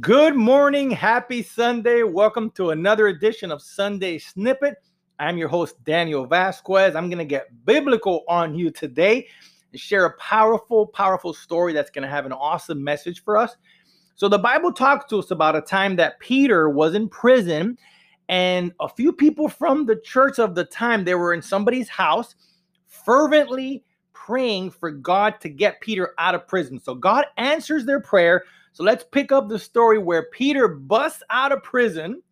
Good morning. Happy Sunday. Welcome to another edition of Sunday Snippet. I'm your host, Daniel Vasquez. I'm going to get biblical on you today and share a powerful, powerful story that's going to have an awesome message for us. So, the Bible talks to us about a time that Peter was in prison, and a few people from the church of the time, they were in somebody's house fervently praying for God to get Peter out of prison. So, God answers their prayer so let's pick up the story where Peter busts out of prison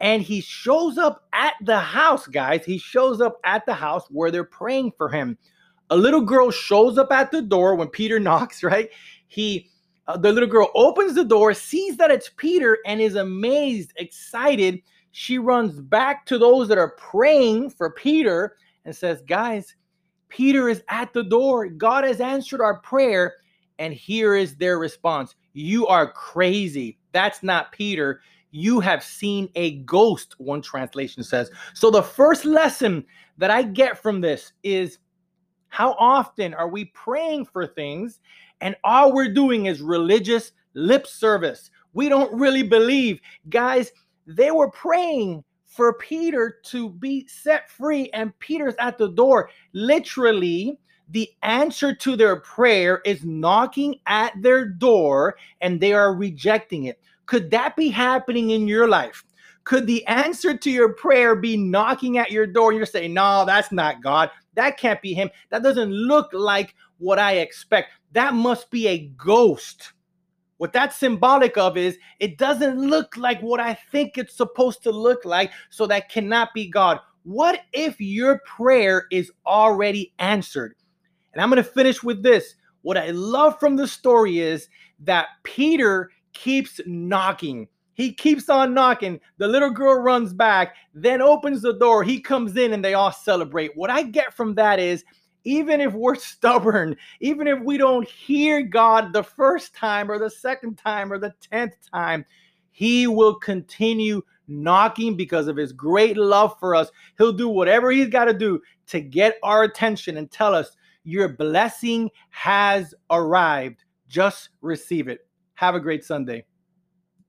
and he shows up at the house, guys. He shows up at the house where they're praying for him. A little girl shows up at the door when Peter knocks, right? He uh, the little girl opens the door, sees that it's Peter and is amazed, excited. She runs back to those that are praying for Peter and says, "Guys, Peter is at the door. God has answered our prayer." And here is their response You are crazy. That's not Peter. You have seen a ghost, one translation says. So, the first lesson that I get from this is how often are we praying for things and all we're doing is religious lip service? We don't really believe. Guys, they were praying for Peter to be set free, and Peter's at the door. Literally, the answer to their prayer is knocking at their door and they are rejecting it. Could that be happening in your life? Could the answer to your prayer be knocking at your door and you're saying, No, that's not God. That can't be Him. That doesn't look like what I expect. That must be a ghost. What that's symbolic of is it doesn't look like what I think it's supposed to look like, so that cannot be God. What if your prayer is already answered? And I'm going to finish with this. What I love from the story is that Peter keeps knocking. He keeps on knocking. The little girl runs back, then opens the door. He comes in and they all celebrate. What I get from that is even if we're stubborn, even if we don't hear God the first time or the second time or the tenth time, He will continue knocking because of His great love for us. He'll do whatever He's got to do to get our attention and tell us your blessing has arrived. Just receive it. Have a great Sunday.